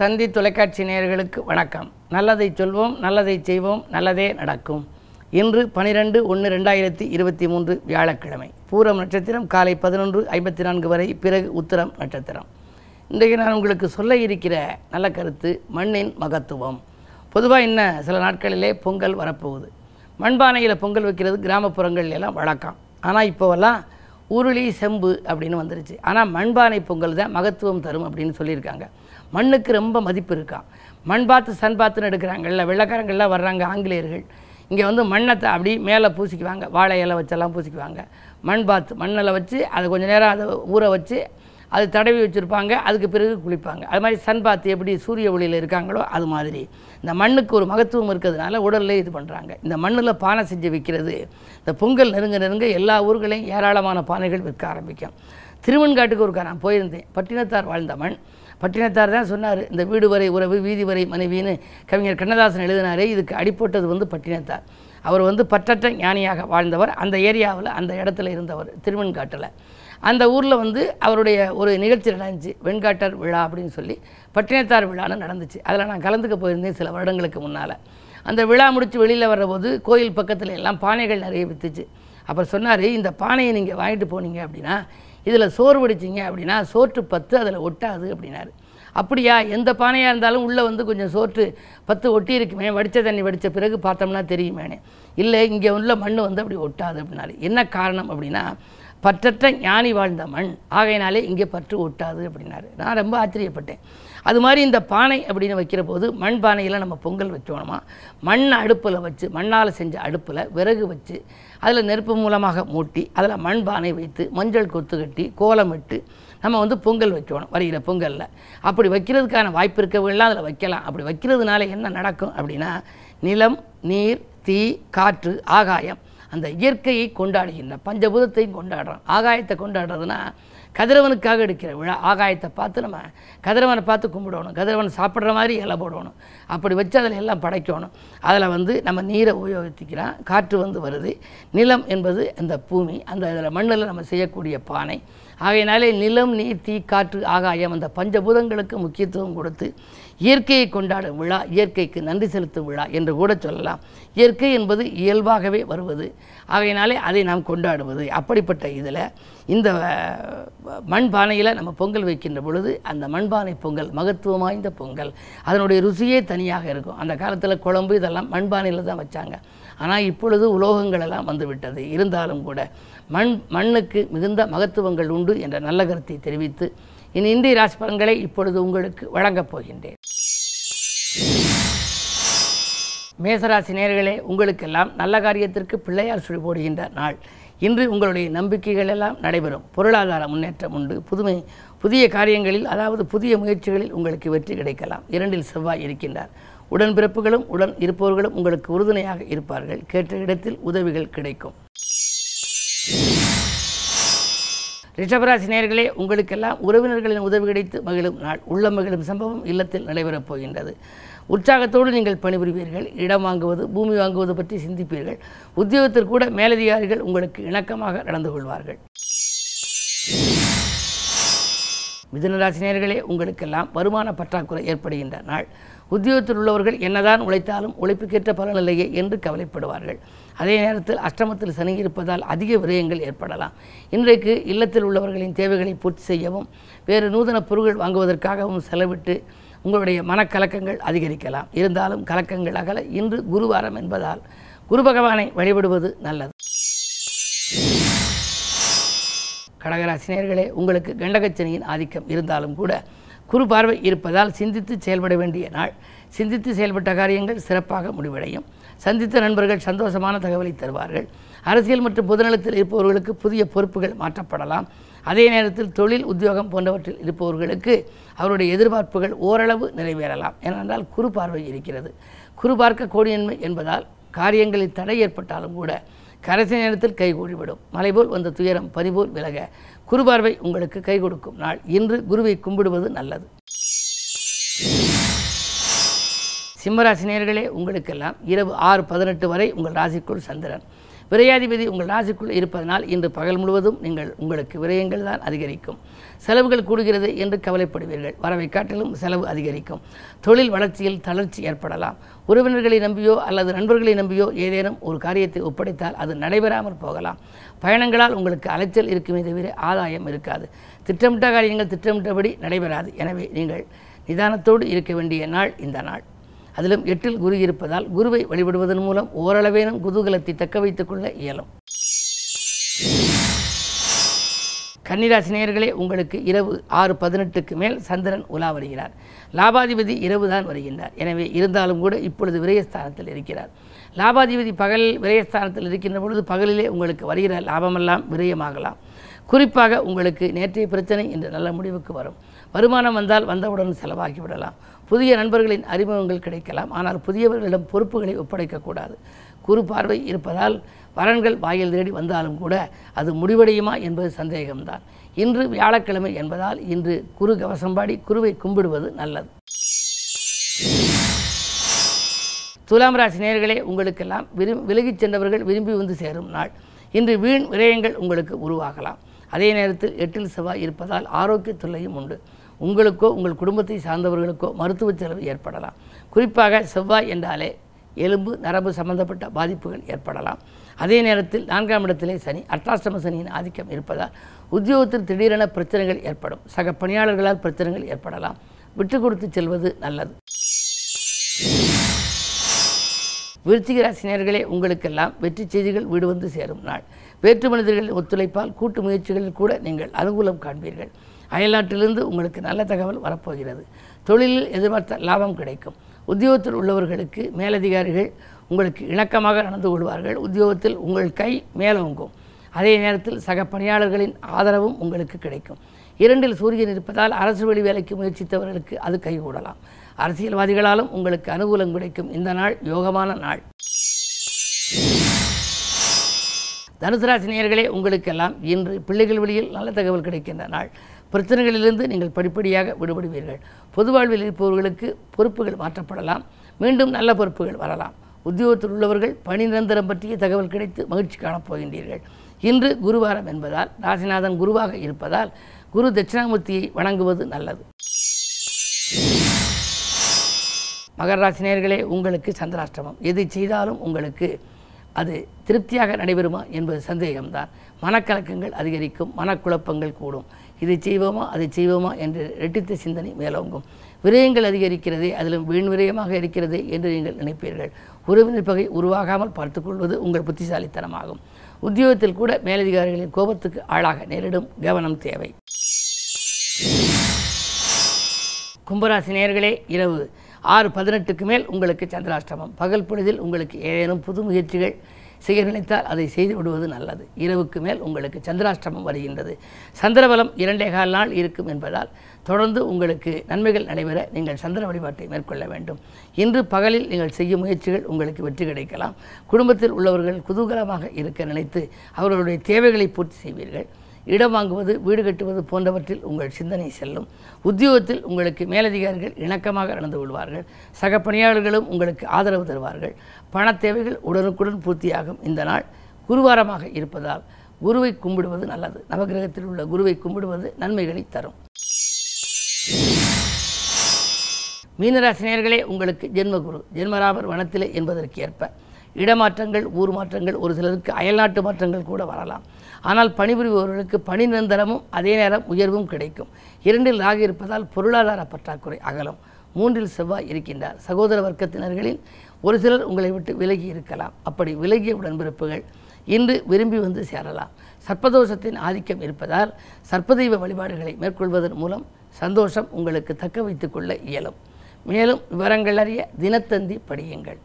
தந்தி தொலைக்காட்சி நேயர்களுக்கு வணக்கம். நல்லதை சொல்வோம் நல்லதை செய்வோம் நல்லதே நடக்கும். இன்று பனிரெண்டு ஒன்று ரெண்டாயிரத்தி இருபத்தி மூன்று வியாழக்கிழமை. பூரம் நட்சத்திரம் காலை பதினொன்று ஐம்பத்தி நான்கு வரை பிறகு உத்தரம் நட்சத்திரம். இன்றைக்கு நான் உங்களுக்கு சொல்ல இருக்கிற நல்ல கருத்து மண்ணின் மகத்துவம். பொதுவாக என்ன சில நாட்களிலே பொங்கல் வரப்போகுது. மண்பானையில் பொங்கல் வைக்கிறது கிராமப்புறங்கள் எல்லாம் வழக்கம். ஆனால் இப்போவெல்லாம் உருளி செம்பு அப்படின்னு வந்துருச்சு. ஆனால் மண்பானை பொங்கல் தான் மகத்துவம் தரும் அப்படின்னு சொல்லியிருக்காங்க. மண்ணுக்கு ரொம்ப மதிப்பு இருக்காம் மண் பார்த்து சன் பார்த்துன்னு எடுக்கிறாங்கல்ல வெள்ளைக்காரங்கள்லாம் வர்றாங்க ஆங்கிலேயர்கள். இங்கே வந்து மண்ணத்தை அப்படி மேலே பூசிக்குவாங்க வாழை இலை வச்செல்லாம் பூசிக்குவாங்க. மண் பாத்து மண்ணில் வச்சு அதை கொஞ்சம் நேரம் அதை ஊற வச்சு அது தடவி வச்சுருப்பாங்க அதுக்கு பிறகு குளிப்பாங்க. அது மாதிரி சன் பாத்து எப்படி சூரிய ஒளியில் இருக்காங்களோ அது மாதிரி. இந்த மண்ணுக்கு ஒரு மகத்துவம் இருக்கிறதுனால உடல்லே இது பண்ணுறாங்க இந்த மண்ணில் பானை செஞ்சு விற்கிறது இந்த பொங்கல் நெருங்க நெருங்க எல்லா ஊர்களையும் ஏராளமான பானைகள் விற்க ஆரம்பிக்கும். திருவன்காட்டுக்கு ஒருக்கா நான் போயிருந்தேன். பட்டினத்தார் வாழ்ந்த மண். பட்டினத்தார் தான் சொன்னார் இந்த வீடு வரை உறவு வீதி வரை மனைவின்னு கவிஞர் கண்ணதாசன் எழுதினாரே இதுக்கு அடிப்பட்டது வந்து பட்டினத்தார். அவர் வந்து பற்றற்ற ஞானியாக வாழ்ந்தவர் அந்த ஏரியாவில் அந்த இடத்துல இருந்தவர் திருவெண்காட்டில். அந்த ஊரில் வந்து அவருடைய ஒரு நிகழ்ச்சி நடந்துச்சு வெண்காட்டர் விழா அப்படின்னு சொல்லி. பட்டினத்தார் விழான்னு நடந்துச்சு. அதில் நான் கலந்துக்க போயிருந்தேன் சில வருடங்களுக்கு முன்னால். அந்த விழா முடித்து வெளியில் வர்றபோது கோயில் பக்கத்தில் எல்லாம் பானைகள் நிறைய விற்றுச்சு அப்புறம் சொன்னார் இந்த பானையை நீங்கள் வாங்கிட்டு போனீங்க அப்படின்னா இதில் சோர்வடிச்சிங்க அப்படின்னா சோற்று பத்து அதில் ஒட்டாது அப்படின்னாரு. அப்படியா? எந்த பானையாக இருந்தாலும் உள்ளே வந்து கொஞ்சம் சோற்று பத்து ஒட்டி இருக்குமே வடித்த தண்ணி வடித்த பிறகு பார்த்தோம்னா தெரியுமேனே. இல்லை இங்கே உள்ள மண் வந்து அப்படி ஒட்டாது அப்படின்னாரு. என்ன காரணம் அப்படின்னா பற்றற்ற ஞானி வாழ்ந்த மண். ஆகையினாலே இங்கே பற்று ஒட்டாது அப்படின்னாரு. நான் ரொம்ப ஆச்சரியப்பட்டேன். அது மாதிரி இந்த பானை அப்படின்னு வைக்கிற போது மண் பானையில் நம்ம பொங்கல் வச்சோணுமா மண் அடுப்பில் வச்சு மண்ணால் செஞ்ச அடுப்பில் விறகு வச்சு அதில் நெருப்பு மூலமாக மூட்டி அதில் மண் பானை வைத்து மஞ்சள் கொத்து கட்டி கோலமிட்டு நம்ம வந்து பொங்கல் வைக்கணும் வருகிற பொங்கலில். அப்படி வைக்கிறதுக்கான வாய்ப்பு இருக்கவங்களாம் அதில் வைக்கலாம். அப்படி வைக்கிறதுனால என்ன நடக்கும் அப்படின்னா நிலம் நீர் தீ காற்று ஆகாயம் அந்த இயற்கையை கொண்டாடுகின்ற பஞ்சபூதத்தையும் கொண்டாடுறோம் ஆகாயத்தை கொண்டாடுறதுனா கதிரவனுக்காக எடுக்கிற விழா ஆகாயத்தை பார்த்து நம்ம கதிரவனை பார்த்து கும்பிடணும். கதிரவன் சாப்பிட்ற மாதிரி இலை போடணும். அப்படி வச்சு அதில் எல்லாம் படைக்கணும். அதில் வந்து நம்ம நீரை உபயோகிக்கிறோம் காற்று வந்து வருது. நிலம் என்பது அந்த பூமி. அந்த இதில் மண்ணில் நம்ம செய்யக்கூடிய பானை. ஆகையினாலே நிலம் நீர் தீ காற்று ஆகாயம் அந்த பஞ்சபூதங்களுக்கு முக்கியத்துவம் கொடுத்து இயற்கையை கொண்டாடும் விழா இயற்கைக்கு நன்றி செலுத்தும் விழா என்று கூட சொல்லலாம். இயற்கை என்பது இயல்பாகவே வருவது. ஆகையினாலே அதை நாம் கொண்டாடுவது. அப்படிப்பட்ட இதில் இந்த மண்பானையில் நம்ம பொங்கல் வைக்கின்ற பொழுது அந்த மண்பானை பொங்கல் மகத்துவம் வாய்ந்த பொங்கல் அதனுடைய ருசியே தனியாக இருக்கும். அந்த காலத்தில் குழம்பு இதெல்லாம் மண்பானையில் தான் வச்சாங்க. ஆனால் இப்பொழுது உலோகங்கள் எல்லாம் வந்துவிட்டது. இருந்தாலும் கூட மண் மண்ணுக்கு மிகுந்த மகத்துவங்கள் உண்டு என்ற நல்ல கருத்தை தெரிவித்து இனி இந்திய ராசி பலன்களை இப்பொழுது உங்களுக்கு வழங்கப் போகின்றேன். மேசராசி நேர்களே உங்களுக்கெல்லாம் நல்ல காரியத்திற்கு பிள்ளையார் சுழி போடுகின்ற நாள். இன்று உங்களுடைய நம்பிக்கைகள் எல்லாம் நடைபெறும். பொருளாதார முன்னேற்றம் உண்டு. புதுமை புதிய காரியங்களில் அதாவது புதிய முயற்சிகளில் உங்களுக்கு வெற்றி கிடைக்கலாம். இரண்டில் செவ்வாய் இருக்கின்றார். உடன்பிறப்புகளும் உடன் இருப்பவர்களும் உங்களுக்கு உறுதுணையாக இருப்பார்கள். கேட்ட இடத்தில் உதவிகள் கிடைக்கும். ரிஷபராசி நேர்களே உங்களுக்கெல்லாம் உறவினர்களின் உதவி கிடைத்து மகிழும் நாள். உள்ள மகிழும் சம்பவம் இல்லத்தில் நடைபெறப் போகின்றது. உற்சாகத்தோடு நீங்கள் பணிபுரிவீர்கள். இடம் வாங்குவது பூமி வாங்குவது பற்றி சிந்திப்பீர்கள். உத்தியோகத்தில் கூட மேலதிகாரிகள் உங்களுக்கு இணக்கமாக நடந்து கொள்வார்கள். மிதுனராசினியர்களே உங்களுக்கெல்லாம் வருமான பற்றாக்குறை ஏற்படுகின்ற நாள். உத்தியோகத்தில் உள்ளவர்கள் என்னதான் உழைத்தாலும் உழைப்புக்கேற்ற பலனில்லையே என்று கவலைப்படுவார்கள். அதே நேரத்தில் அஷ்டமத்தில் சனி இருப்பதால் அதிக விரயங்கள் ஏற்படலாம். இன்றைக்கு இல்லத்தில் உள்ளவர்களின் தேவைகளை பூர்த்தி செய்யவும் வேறு நூதன பொருட்கள் வாங்குவதற்காகவும் செலவிட்டு உங்களுடைய மனக்கலக்கங்கள் அதிகரிக்கலாம். இருந்தாலும் கலக்கங்கள் அகல இன்று குருவாரம் என்பதால் குரு பகவானை வழிபடுவது நல்லது. கடகராசினியர்களே உங்களுக்கு கண்டகச்சனியின் ஆதிக்கம் இருந்தாலும் கூட குறு பார்வை இருப்பதால் சிந்தித்து செயல்பட வேண்டிய நாள். சிந்தித்து செயல்பட்ட காரியங்கள் சிறப்பாக முடிவடையும். சந்தித்த நண்பர்கள் சந்தோஷமான தகவலை தருவார்கள். அரசியல் மற்றும் பொதுநலத்தில் இருப்பவர்களுக்கு புதிய பொறுப்புகள் மாற்றப்படலாம். அதே நேரத்தில் தொழில் உத்தியோகம் போன்றவற்றில் இருப்பவர்களுக்கு அவருடைய எதிர்பார்ப்புகள் ஓரளவு நிறைவேறலாம். ஏனென்றால் குறு பார்வை இருக்கிறது. குறு பார்க்க கோடியன்மை என்பதால் காரியங்களில் தடை ஏற்பட்டாலும் கூட கடைசி நேரத்தில் கைகூடிவிடும் மலைபோல் வந்த துயரம் பனிபோல் விலக. குருபார்வை உங்களுக்கு கை கொடுக்கும் நாள். இன்று குருவை கும்பிடுவது நல்லது. சிம்மராசினியர்களே உங்களுக்கெல்லாம் இரவு ஆறு பதினெட்டு வரை உங்கள் ராசிக்குள் சந்திரன். விரையாதிபதி உங்கள் ராசிக்குள் இருப்பதனால் இன்று பகல் முழுவதும் நீங்கள் உங்களுக்கு விரயங்கள் தான் அதிகரிக்கும். செலவுகள் கூடுகிறது என்று கவலைப்படுவீர்கள். வரவை காட்டிலும் செலவு அதிகரிக்கும். தொழில் வளர்ச்சியில் தளர்ச்சி ஏற்படலாம். உறவினர்களை நம்பியோ அல்லது நண்பர்களை நம்பியோ ஏதேனும் ஒரு காரியத்தை ஒப்படைத்தால் அது நடைபெறாமல் போகலாம். பயணங்களால் உங்களுக்கு அலைச்சல் இருக்குமே தவிர ஆதாயம் இருக்காது. திட்டமிட்ட காரியங்கள் திட்டமிட்டபடி நடைபெறாது. எனவே நீங்கள் நிதானத்தோடு இருக்க வேண்டிய நாள் இந்த நாள். அதிலும் எட்டில் குரு இருப்பதால் குருவை வழிபடுவதன் மூலம் ஓரளவேனும் குதூகலத்தை தக்க வைத்துக் கொள்ள இயலும். கன்னிராசி நேயர்களே உங்களுக்கு இரவு ஆறு பதினெட்டுக்கு மேல் சந்திரன் உலா வருகிறார். லாபாதிபதி இரவு தான் வருகின்றார். எனவே இருந்தாலும் கூட இப்பொழுது விரயஸ்தானத்தில் இருக்கிறார். லாபாதிபதி பகலில் விரயஸ்தானத்தில் இருக்கின்ற பொழுது பகலிலே உங்களுக்கு வருகிற லாபமெல்லாம் விரயமாகலாம். குறிப்பாக உங்களுக்கு நேற்றைய பிரச்சனை இன்று நல்ல முடிவுக்கு வரும். வருமானம் வந்தால் வந்தவுடன் செலவாகி விடலாம் புதிய நண்பர்களின் அறிமுகங்கள் கிடைக்கலாம். ஆனால் புதியவர்களிடம் பொறுப்புகளை ஒப்படைக்கக்கூடாது. குரு பார்வை இருப்பதால் வரன்கள் வாயில் தேடி வந்தாலும் கூட அது முடிவடையுமா என்பது சந்தேகம்தான். இன்று வியாழக்கிழமை என்பதால் இன்று குரு கவசம்பாடி குருவை கும்பிடுவது நல்லது. துலாம் ராசி நேர்களே உங்களுக்கெல்லாம் விரும் விலகிச் சென்றவர்கள் விரும்பி வந்து சேரும் நாள். இன்று வீண் விரயங்கள் உங்களுக்கு உருவாகலாம். அதே நேரத்தில் எட்டில் செவ்வாய் இருப்பதால் ஆரோக்கிய தொல்லையும் உண்டு. உங்களுக்கோ உங்கள் குடும்பத்தை சார்ந்தவர்களுக்கோ மருத்துவ செலவு ஏற்படலாம். குறிப்பாக செவ்வாய் என்றாலே எலும்பு நரம்பு சம்பந்தப்பட்ட பாதிப்புகள் ஏற்படலாம். அதே நேரத்தில் நான்காம் இடத்திலே சனி அர்த்தாஷ்டம சனியின் ஆதிக்கம் இருப்பதால் உத்தியோகத்தில் திடீரென பிரச்சனைகள் ஏற்படும். சக பணியாளர்களால் பிரச்சனைகள் ஏற்படலாம். விட்டு கொடுத்து செல்வது நல்லது. விருச்சிக ராசினியர்களே உங்களுக்கெல்லாம் வெற்றி செய்திகள் வீடு வந்து சேரும் நாள். வேற்று மனிதர்களின் ஒத்துழைப்பால் கூட்டு முயற்சிகளில் கூட நீங்கள் அனுகூலம் காண்பீர்கள். அயல்நாட்டிலிருந்து உங்களுக்கு நல்ல தகவல் வரப்போகிறது. தொழிலில் எதிர்பார்த்த லாபம் கிடைக்கும். உத்தியோகத்தில் உள்ளவர்களுக்கு மேலதிகாரிகள் உங்களுக்கு இணக்கமாக நடந்து கொள்வார்கள். உத்தியோகத்தில் உங்கள் கை மேலோங்கும். அதே நேரத்தில் சக பணியாளர்களின் ஆதரவும் உங்களுக்கு கிடைக்கும். இரண்டில் சூரியன் இருப்பதால் அரசு வழி வேலைக்கு முயற்சித்தவர்களுக்கு அது கைகூடலாம். அரசியல்வாதிகளாலும் உங்களுக்கு அனுகூலம் கிடைக்கும். இந்த நாள் யோகமான நாள். தனுசு ராசினியர்களே உங்களுக்கெல்லாம் இன்று பிள்ளைகள் வழியில் நல்ல தகவல் கிடைக்கின்ற நாள். பிரச்சனைகளிலிருந்து நீங்கள் படிப்படியாக விடுபடுவீர்கள். பொது வாழ்வில் இருப்பவர்களுக்கு பொறுப்புகள் மாற்றப்படலாம். மீண்டும் நல்ல பொறுப்புகள் வரலாம். உத்தியோகத்தில் உள்ளவர்கள் பணி நிரந்தரம் பற்றிய தகவல் கிடைத்து மகிழ்ச்சி காணப் போகின்றீர்கள். இன்று குருவாரம் என்பதால் ராசிநாதன் குருவாக இருப்பதால் குரு தட்சிணாமூர்த்தியை வணங்குவது நல்லது. மகர ராசினியர்களே உங்களுக்கு சந்திராஷ்டமம். எது செய்தாலும் உங்களுக்கு அது திருப்தியாக நடைபெறுமா என்பது சந்தேகம்தான். மனக்கலக்கங்கள் அதிகரிக்கும் மனக்குழப்பங்கள் கூடும். இதை செய்வோமா அதை செய்வோமா என்று ரெட்டித்த சிந்தனை மேலோங்கும். விரயங்கள் அதிகரிக்கிறதே அதிலும் வீண் விரயமாக இருக்கிறதே என்று நீங்கள் நினைப்பீர்கள். உறவினர் பகை உருவாகாமல் பார்த்துக்கொள்வது உங்கள் புத்திசாலித்தனமாகும். உத்தியோகத்தில் கூட மேலதிகாரிகளின் கோபத்துக்கு ஆளாக நேரிடும் கவனம் தேவை. கும்பராசி நேர்களே இரவு ஆறு பதினெட்டுக்கு மேல் உங்களுக்கு சந்திராஷ்டமம். பகல் பொழுதில் உங்களுக்கு ஏதேனும் புது முயற்சிகள் செய்ய நினைத்தால் அதை செய்து விடுவது நல்லது. இரவுக்கு மேல் உங்களுக்கு சந்திராஷ்டமம் வருகின்றது. சந்திரபலம் இரண்டே கால் நாள் இருக்கும் என்பதால் தொடர்ந்து உங்களுக்கு நன்மைகள் நடைபெற நீங்கள் சந்திர வழிபாட்டை மேற்கொள்ள வேண்டும். இன்று பகலில் நீங்கள் செய்யும் முயற்சிகள் உங்களுக்கு வெற்றி கிடைக்கலாம். குடும்பத்தில் உள்ளவர்கள் குதூகலமாக இருக்க நினைத்து அவர்களுடைய தேவைகளை பூர்த்தி செய்வீர்கள். இடம் வாங்குவது வீடு கட்டுவது போன்றவற்றில் உங்கள் சிந்தனை செல்லும். உத்தியோகத்தில் உங்களுக்கு மேலதிகாரிகள் இணக்கமாக நடந்து கொள்வார்கள். சக பணியாளர்களும் உங்களுக்கு ஆதரவு தருவார்கள். பணத் தேவைகள் உடனுக்குடன் பூர்த்தியாகும் இந்த நாள் குருவாரமாக இருப்பதால் குருவை கும்பிடுவது நல்லது. நவகிரகத்தில் உள்ள குருவை கும்பிடுவது நன்மைகளை தரும். மீனராசினியர்களே உங்களுக்கு ஜென்மகுரு ஜென்மராபர் வனத்திலே என்பதற்கு ஏற்ப இடமாற்றங்கள் ஊர் மாற்றங்கள் ஒரு சிலருக்கு அயல்நாட்டு மாற்றங்கள் கூட வரலாம். ஆனால் பணிபுரிபவர்களுக்கு பணி நிரந்தரமும் அதே நேரம் உயர்வும் கிடைக்கும். இரண்டில் ராகு இருப்பதால் பொருளாதார பற்றாக்குறை அகலும். மூன்றில் செவ்வாய் இருக்கின்றார். சகோதர வர்க்கத்தினர்களில் ஒரு சிலர் உங்களை விட்டு விலகி இருக்கலாம். அப்படி விலகிய உடன்பிறப்புகள் இன்று விரும்பி வந்து சேரலாம். சர்ப்பதோஷத்தின் ஆதிக்கம் இருப்பதால் சர்ப்பதெய்வ வழிபாடுகளை மேற்கொள்வதன் மூலம் சந்தோஷம் உங்களுக்கு தக்க வைத்துக்கொள்ள இயலும். மேலும் விவரங்கள் அறிய தினத்தந்தி படியுங்கள்.